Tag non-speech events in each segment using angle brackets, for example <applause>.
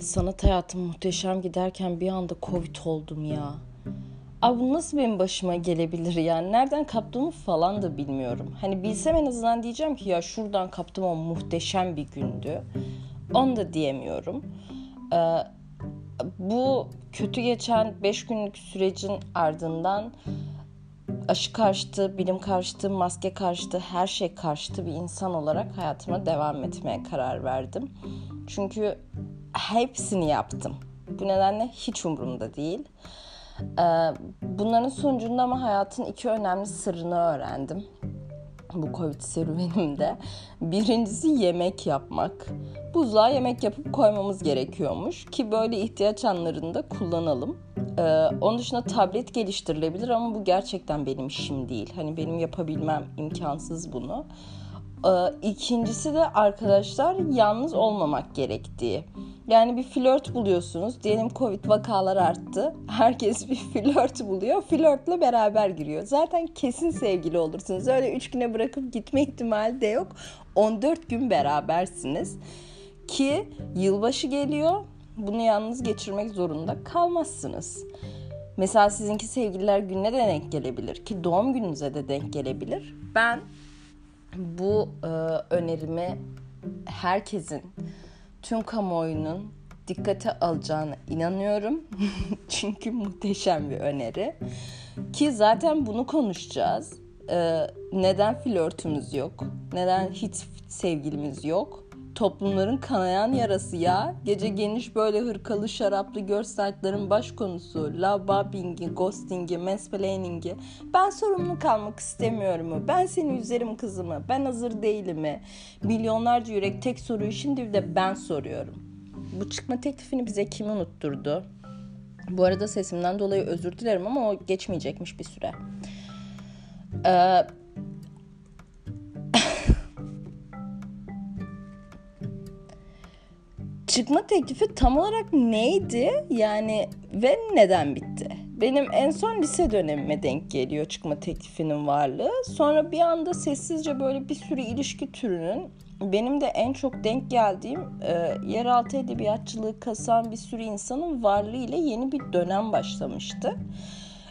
Sanat hayatım muhteşem giderken bir anda Covid oldum ya. Abi bu nasıl benim başıma gelebilir yani? Nereden kaptığımı falan da bilmiyorum. Hani bilsem en azından diyeceğim ki ya şuradan kaptım o muhteşem bir gündü. Onu da diyemiyorum. Ee, bu kötü geçen 5 günlük sürecin ardından aşı karşıtı, bilim karşıtı, maske karşıtı, her şey karşıtı bir insan olarak hayatıma devam etmeye karar verdim. Çünkü hepsini yaptım. Bu nedenle hiç umurumda değil. Ee, bunların sonucunda ama hayatın iki önemli sırrını öğrendim. Bu Covid serüvenimde. Birincisi yemek yapmak. Buzluğa yemek yapıp koymamız gerekiyormuş ki böyle ihtiyaç anlarında kullanalım. Ee, onun dışında tablet geliştirilebilir ama bu gerçekten benim işim değil. Hani benim yapabilmem imkansız bunu. Ee, ikincisi de arkadaşlar yalnız olmamak gerektiği. Yani bir flört buluyorsunuz. Diyelim Covid vakalar arttı. Herkes bir <laughs> flört buluyor. Flörtle beraber giriyor. Zaten kesin sevgili olursunuz. Öyle 3 güne bırakıp gitme ihtimali de yok. 14 gün berabersiniz. Ki yılbaşı geliyor. Bunu yalnız geçirmek zorunda kalmazsınız. Mesela sizinki sevgililer gününe de denk gelebilir ki doğum gününüze de denk gelebilir. Ben bu e, önerimi herkesin, tüm kamuoyunun dikkate alacağına inanıyorum. <laughs> Çünkü muhteşem bir öneri. Ki zaten bunu konuşacağız. Ee, neden flörtümüz yok? Neden hiç sevgilimiz yok? Toplumların kanayan yarası ya. Gece geniş böyle hırkalı şaraplı görsellerin baş konusu. Love bombing'i, ghosting'i, mansplaining'i. Ben sorumlu kalmak istemiyorum mu? Ben seni üzerim kızımı. Ben hazır değilim mi? Milyonlarca yürek tek soruyu şimdi de ben soruyorum. Bu çıkma teklifini bize kim unutturdu? Bu arada sesimden dolayı özür dilerim ama o geçmeyecekmiş bir süre. Ee, çıkma teklifi tam olarak neydi? Yani ve neden bitti? Benim en son lise dönemime denk geliyor çıkma teklifinin varlığı. Sonra bir anda sessizce böyle bir sürü ilişki türünün benim de en çok denk geldiğim e, yeraltı edebiyatçılığı kasan bir sürü insanın varlığı ile yeni bir dönem başlamıştı.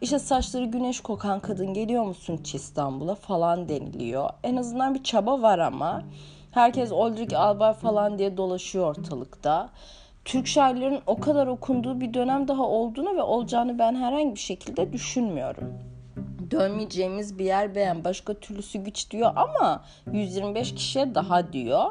İşte saçları güneş kokan kadın geliyor musun İstanbul'a falan deniliyor. En azından bir çaba var ama Herkes Oldrich Albay falan diye dolaşıyor ortalıkta. Türk şairlerin o kadar okunduğu bir dönem daha olduğunu ve olacağını ben herhangi bir şekilde düşünmüyorum dönmeyeceğimiz bir yer beğen başka türlüsü güç diyor ama 125 kişiye daha diyor.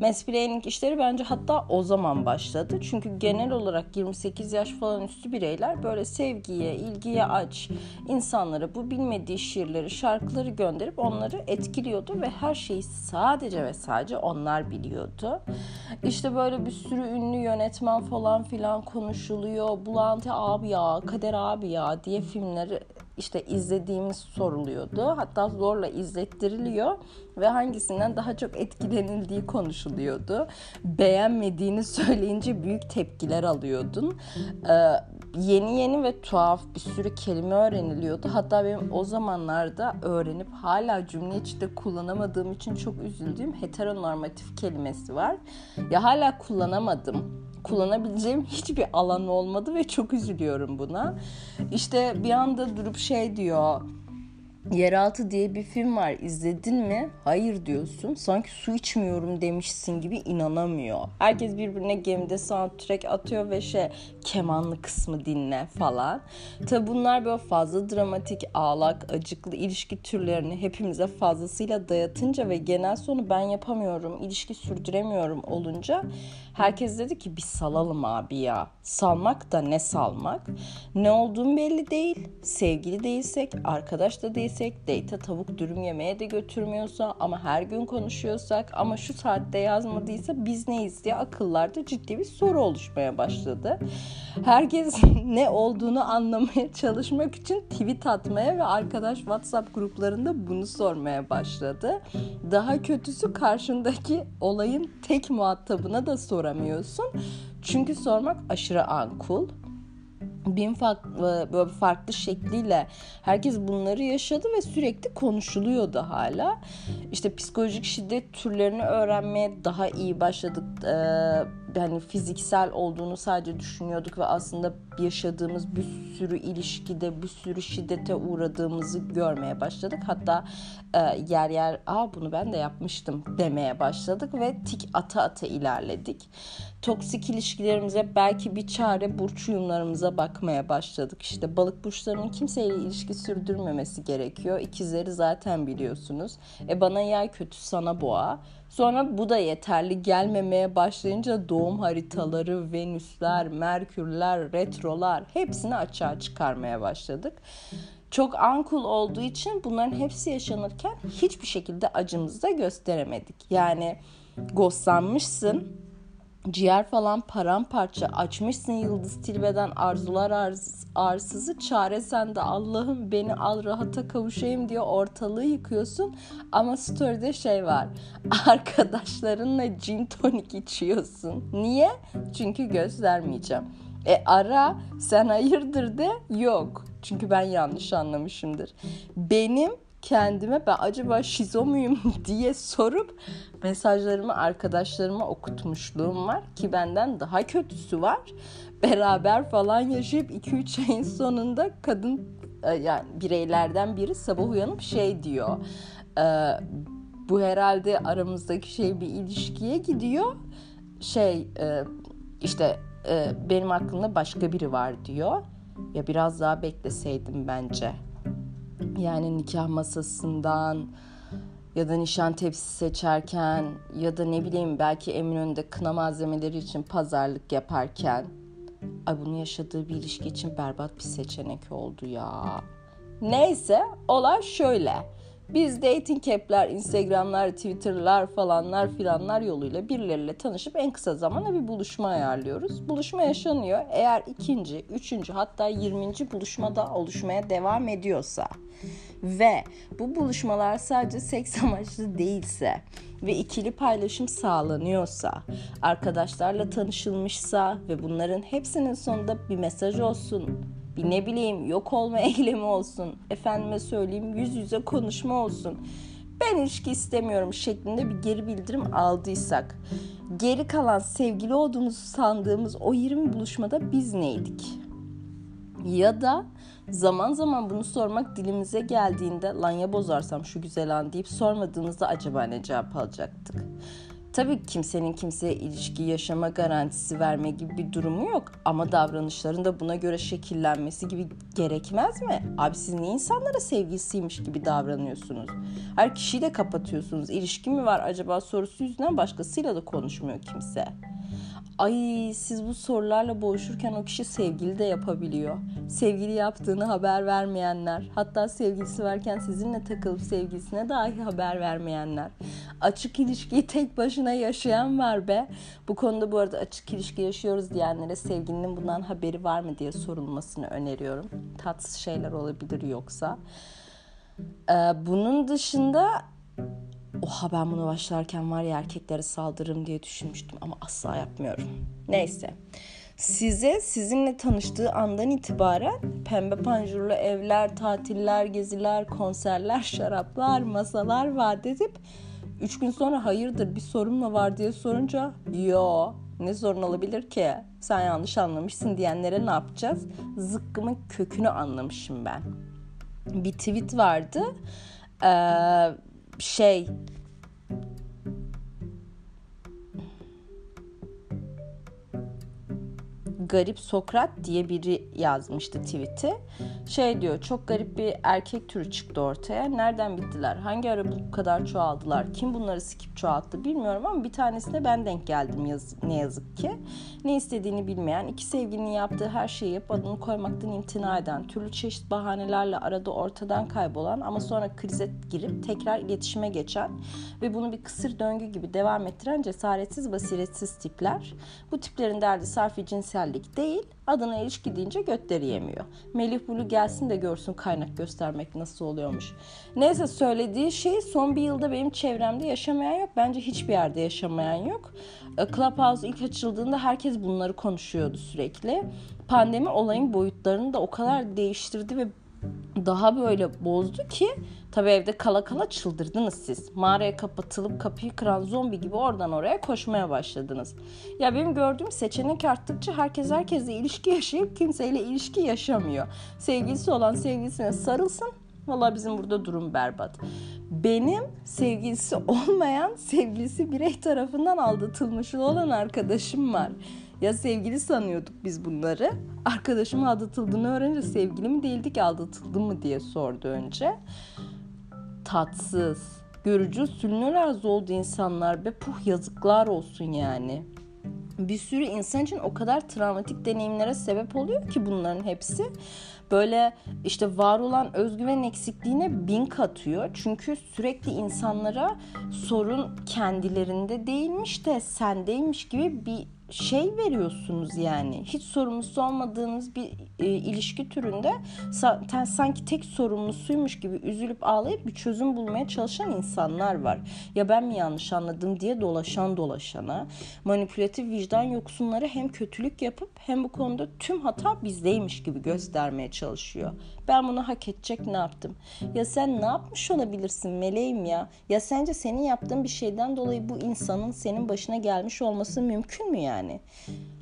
Mansplaining işleri bence hatta o zaman başladı. Çünkü genel olarak 28 yaş falan üstü bireyler böyle sevgiye, ilgiye aç insanlara bu bilmediği şiirleri, şarkıları gönderip onları etkiliyordu ve her şeyi sadece ve sadece onlar biliyordu. İşte böyle bir sürü ünlü yönetmen falan filan konuşuluyor. Bulantı abi ya, Kader abi ya diye filmleri işte izlediğimiz soruluyordu. Hatta zorla izlettiriliyor ve hangisinden daha çok etkilenildiği konuşuluyordu. Beğenmediğini söyleyince büyük tepkiler alıyordun. Ee, yeni yeni ve tuhaf bir sürü kelime öğreniliyordu. Hatta benim o zamanlarda öğrenip hala cümle içinde kullanamadığım için çok üzüldüğüm heteronormatif kelimesi var. Ya hala kullanamadım kullanabileceğim hiçbir alan olmadı ve çok üzülüyorum buna. İşte bir anda durup şey diyor Yeraltı diye bir film var izledin mi? Hayır diyorsun. Sanki su içmiyorum demişsin gibi inanamıyor. Herkes birbirine gemide soundtrack atıyor ve şey kemanlı kısmı dinle falan. Tabi bunlar böyle fazla dramatik, ağlak, acıklı ilişki türlerini hepimize fazlasıyla dayatınca ve genel sonu ben yapamıyorum, ilişki sürdüremiyorum olunca herkes dedi ki bir salalım abi ya. Salmak da ne salmak? Ne olduğum belli değil. Sevgili değilsek, arkadaş da değilsek yesek, date tavuk dürüm yemeye de götürmüyorsa ama her gün konuşuyorsak ama şu saatte yazmadıysa biz neyiz diye akıllarda ciddi bir soru oluşmaya başladı. Herkes <laughs> ne olduğunu anlamaya çalışmak için tweet atmaya ve arkadaş WhatsApp gruplarında bunu sormaya başladı. Daha kötüsü karşındaki olayın tek muhatabına da soramıyorsun. Çünkü sormak aşırı ankul bin farklı böyle farklı şekliyle herkes bunları yaşadı ve sürekli konuşuluyordu hala. İşte psikolojik şiddet türlerini öğrenmeye daha iyi başladık. Ee, hani fiziksel olduğunu sadece düşünüyorduk ve aslında yaşadığımız bir sürü ilişkide bir sürü şiddete uğradığımızı görmeye başladık. Hatta e, yer yer aa bunu ben de yapmıştım demeye başladık ve tik ata ata ilerledik. Toksik ilişkilerimize belki bir çare burç uyumlarımıza bakmaya başladık. İşte balık burçlarının kimseyle ilişki sürdürmemesi gerekiyor. İkizleri zaten biliyorsunuz. E bana yay kötü sana boğa. Sonra bu da yeterli gelmemeye başlayınca doğum haritaları, venüsler, merkürler, retrolar hepsini açığa çıkarmaya başladık. Çok ankul olduğu için bunların hepsi yaşanırken hiçbir şekilde acımızı da gösteremedik. Yani ghostlanmışsın, ciğer falan paramparça açmışsın Yıldız Tilbe'den arzular arz, arsızı. Çare sende Allah'ım beni al rahata kavuşayım diye ortalığı yıkıyorsun. Ama story'de şey var <laughs> arkadaşlarınla gin tonik içiyorsun. Niye? Çünkü göstermeyeceğim. E ara sen hayırdır de yok. Çünkü ben yanlış anlamışımdır. Benim kendime ben acaba şizo muyum <laughs> diye sorup mesajlarımı arkadaşlarıma okutmuşluğum var ki benden daha kötüsü var. Beraber falan yaşayıp 2-3 ayın sonunda kadın e, yani bireylerden biri sabah uyanıp şey diyor. E, bu herhalde aramızdaki şey bir ilişkiye gidiyor. Şey e, işte benim aklımda başka biri var diyor. Ya biraz daha bekleseydim bence. Yani nikah masasından ya da nişan tepsi seçerken ya da ne bileyim belki Eminönü'nde kına malzemeleri için pazarlık yaparken ay bunu yaşadığı bir ilişki için berbat bir seçenek oldu ya. Neyse olay şöyle. Biz dating app'ler, Instagram'lar, Twitter'lar falanlar filanlar yoluyla birileriyle tanışıp en kısa zamanda bir buluşma ayarlıyoruz. Buluşma yaşanıyor. Eğer ikinci, üçüncü hatta yirminci buluşmada oluşmaya devam ediyorsa ve bu buluşmalar sadece seks <laughs> amaçlı değilse ve ikili paylaşım sağlanıyorsa, arkadaşlarla tanışılmışsa ve bunların hepsinin sonunda bir mesaj olsun, bir ne bileyim yok olma <laughs> eylemi olsun, efendime söyleyeyim yüz yüze konuşma olsun. Ben ilişki istemiyorum şeklinde bir geri bildirim aldıysak, geri kalan sevgili olduğumuzu sandığımız o 20 buluşmada biz neydik? Ya da zaman zaman bunu sormak dilimize geldiğinde lan ya bozarsam şu güzel an deyip sormadığımızda acaba ne cevap alacaktık? Tabii kimsenin kimseye ilişki yaşama garantisi verme gibi bir durumu yok. Ama davranışların da buna göre şekillenmesi gibi gerekmez mi? Abi siz niye insanlara sevgilisiymiş gibi davranıyorsunuz? Her kişiyi de kapatıyorsunuz. İlişki mi var acaba sorusu yüzünden başkasıyla da konuşmuyor kimse. Ay siz bu sorularla boğuşurken o kişi sevgili de yapabiliyor. Sevgili yaptığını haber vermeyenler, hatta sevgilisi varken sizinle takılıp sevgilisine dahi haber vermeyenler. Açık ilişkiyi tek başına yaşayan var be. Bu konuda bu arada açık ilişki yaşıyoruz diyenlere sevgilinin bundan haberi var mı diye sorulmasını öneriyorum. Tatsız şeyler olabilir yoksa. Ee, bunun dışında oha ben bunu başlarken var ya erkeklere saldırırım diye düşünmüştüm ama asla yapmıyorum. Neyse. Size sizinle tanıştığı andan itibaren pembe panjurlu evler, tatiller, geziler, konserler, şaraplar, masalar vaat edip üç gün sonra hayırdır bir sorun mu var diye sorunca yo ne sorun olabilir ki sen yanlış anlamışsın diyenlere ne yapacağız? Zıkkımın kökünü anlamışım ben. Bir tweet vardı. Ee, şey garip Sokrat diye biri yazmıştı tweet'i. Şey diyor çok garip bir erkek türü çıktı ortaya. Nereden bittiler? Hangi ara bu kadar çoğaldılar? Kim bunları sikip çoğalttı bilmiyorum ama bir tanesine ben denk geldim yaz, ne yazık ki. Ne istediğini bilmeyen, iki sevgilinin yaptığı her şeyi yap adını koymaktan imtina eden, türlü çeşit bahanelerle arada ortadan kaybolan ama sonra krize girip tekrar iletişime geçen ve bunu bir kısır döngü gibi devam ettiren cesaretsiz, basiretsiz tipler. Bu tiplerin derdi sarfi cinsellik değil, adına ilişki deyince götleri yemiyor. Melih Bulu gelsin de görsün kaynak göstermek nasıl oluyormuş. Neyse söylediği şey son bir yılda benim çevremde yaşamayan yok. Bence hiçbir yerde yaşamayan yok. E, Clubhouse ilk açıldığında herkes bunları konuşuyordu sürekli. Pandemi olayın boyutlarını da o kadar değiştirdi ve daha böyle bozdu ki tabii evde kala kala çıldırdınız siz. Mağaraya kapatılıp kapıyı kıran zombi gibi oradan oraya koşmaya başladınız. Ya benim gördüğüm seçenek arttıkça herkes herkesle ilişki yaşayıp kimseyle ilişki yaşamıyor. Sevgilisi olan sevgilisine sarılsın. Valla bizim burada durum berbat. Benim sevgilisi olmayan, sevgilisi birey tarafından aldatılmış olan arkadaşım var. Ya sevgili sanıyorduk biz bunları. Arkadaşım aldatıldığını öğrenince sevgili mi değildi ki aldatıldı mı diye sordu önce. Tatsız. Görücü usulüne razı oldu insanlar be puh yazıklar olsun yani. Bir sürü insan için o kadar travmatik deneyimlere sebep oluyor ki bunların hepsi böyle işte var olan özgüven eksikliğine bin katıyor. Çünkü sürekli insanlara sorun kendilerinde değilmiş de sendeymiş gibi bir şey veriyorsunuz yani. Hiç sorumlusu olmadığınız bir e, ilişki türünde sa- sanki tek sorumlusuymuş gibi üzülüp ağlayıp bir çözüm bulmaya çalışan insanlar var. Ya ben mi yanlış anladım diye dolaşan dolaşana manipülatif vicdan yoksunları hem kötülük yapıp hem bu konuda tüm hata bizdeymiş gibi göstermeye çalışıyor. Ben bunu hak edecek ne yaptım? Ya sen ne yapmış olabilirsin meleğim ya? Ya sence senin yaptığın bir şeyden dolayı bu insanın senin başına gelmiş olması mümkün mü yani?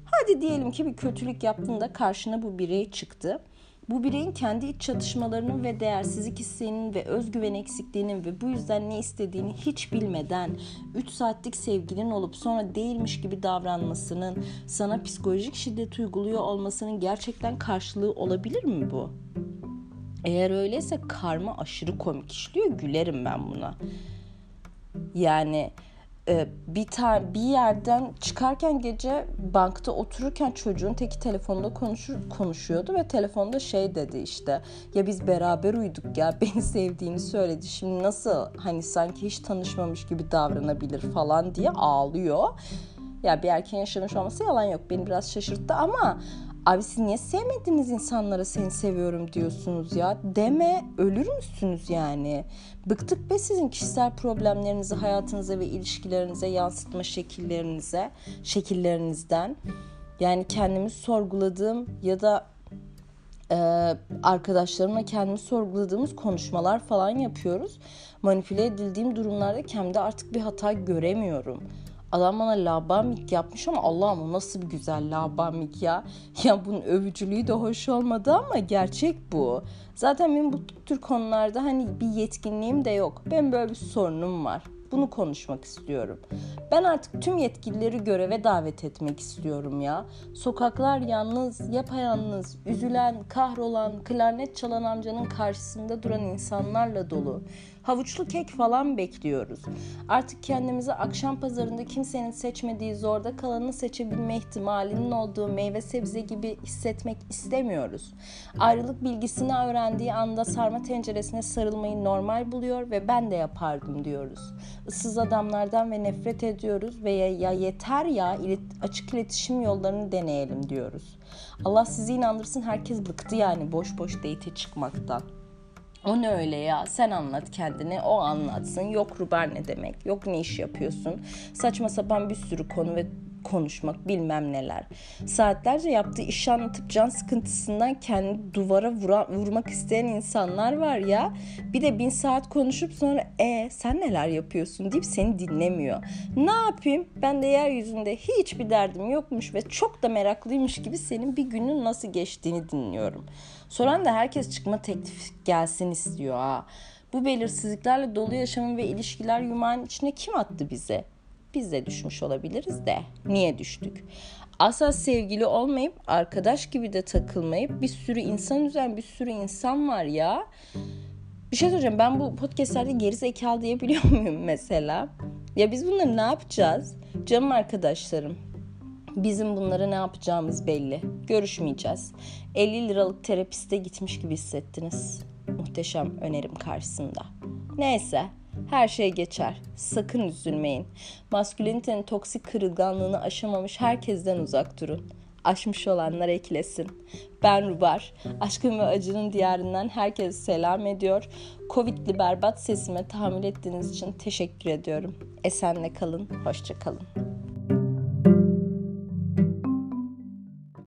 Hadi diyelim ki bir kötülük yaptığında karşına bu birey çıktı. Bu bireyin kendi iç çatışmalarının ve değersizlik hislerinin ve özgüven eksikliğinin ve bu yüzden ne istediğini hiç bilmeden 3 saatlik sevgilin olup sonra değilmiş gibi davranmasının, sana psikolojik şiddet uyguluyor olmasının gerçekten karşılığı olabilir mi bu? Eğer öyleyse karma aşırı komik işliyor. Gülerim ben buna. Yani e, bir ta bir yerden çıkarken gece bankta otururken çocuğun teki telefonda konuşur konuşuyordu ve telefonda şey dedi işte ya biz beraber uyuduk ya <laughs> beni sevdiğini söyledi şimdi nasıl hani sanki hiç tanışmamış gibi davranabilir falan diye ağlıyor. Ya bir erkeğin yaşamış olması yalan yok beni biraz şaşırttı ama Abi siz niye sevmediğiniz insanlara seni seviyorum diyorsunuz ya? Deme ölür müsünüz yani? Bıktık be sizin kişisel problemlerinizi hayatınıza ve ilişkilerinize yansıtma şekillerinize, şekillerinizden. Yani kendimi sorguladığım ya da e, arkadaşlarımla kendimi sorguladığımız konuşmalar falan yapıyoruz. Manipüle edildiğim durumlarda kendimde artık bir hata göremiyorum. Adam bana labamik yapmış ama Allah'ım o nasıl bir güzel labamik ya. <laughs> Ya bunun övücülüğü de hoş olmadı ama gerçek bu. Zaten benim bu tür konularda hani bir yetkinliğim de yok. Benim böyle bir sorunum var. Bunu konuşmak istiyorum. Ben artık tüm yetkilileri göreve davet etmek istiyorum ya. Sokaklar yalnız, yapayalnız, üzülen, kahrolan, klarnet çalan amcanın karşısında duran insanlarla dolu. Havuçlu kek falan bekliyoruz. Artık kendimizi akşam pazarında kimsenin seçmediği zorda kalanını seçebilme ihtimalinin olduğu meyve sebze gibi hissetmek istemiyoruz. Ayrılık bilgisini öğrendiği anda sarma tenceresine sarılmayı normal buluyor ve ben de yapardım diyoruz. Issız adamlardan ve nefret ediyoruz ve ya, ya yeter ya ilet, açık iletişim yollarını deneyelim diyoruz. Allah sizi inandırsın herkes bıktı yani boş boş date çıkmaktan. O ne öyle ya? Sen anlat kendini o anlatsın. Yok ruber ne demek yok ne iş yapıyorsun. Saçma sapan bir sürü konu ve konuşmak bilmem neler. Saatlerce yaptığı iş anlatıp can sıkıntısından kendi duvara vura, vurmak isteyen insanlar var ya. Bir de bin saat konuşup sonra e sen neler yapıyorsun deyip seni dinlemiyor. Ne yapayım ben de yeryüzünde hiçbir derdim yokmuş ve çok da meraklıymış gibi senin bir günün nasıl geçtiğini dinliyorum. Soran da herkes çıkma teklif gelsin istiyor ha. Bu belirsizliklerle dolu yaşamın ve ilişkiler yumağın içine kim attı bize? Biz de düşmüş olabiliriz de. Niye düştük? Asla sevgili olmayıp arkadaş gibi de takılmayıp bir sürü insan üzen bir sürü insan var ya. Bir şey söyleyeceğim ben bu podcastlerde geri zekalı diyebiliyor muyum mesela? Ya biz bunları ne yapacağız? Canım arkadaşlarım Bizim bunlara ne yapacağımız belli. Görüşmeyeceğiz. 50 liralık terapiste gitmiş gibi hissettiniz. Muhteşem önerim karşısında. Neyse her şey geçer. Sakın üzülmeyin. Maskülenitenin toksik kırılganlığını aşamamış herkesten uzak durun. Aşmış olanlar eklesin. Ben Rubar. Aşkın ve acının diyarından herkese selam ediyor. Covid'li berbat sesime tahammül ettiğiniz için teşekkür ediyorum. Esenle kalın, hoşça kalın.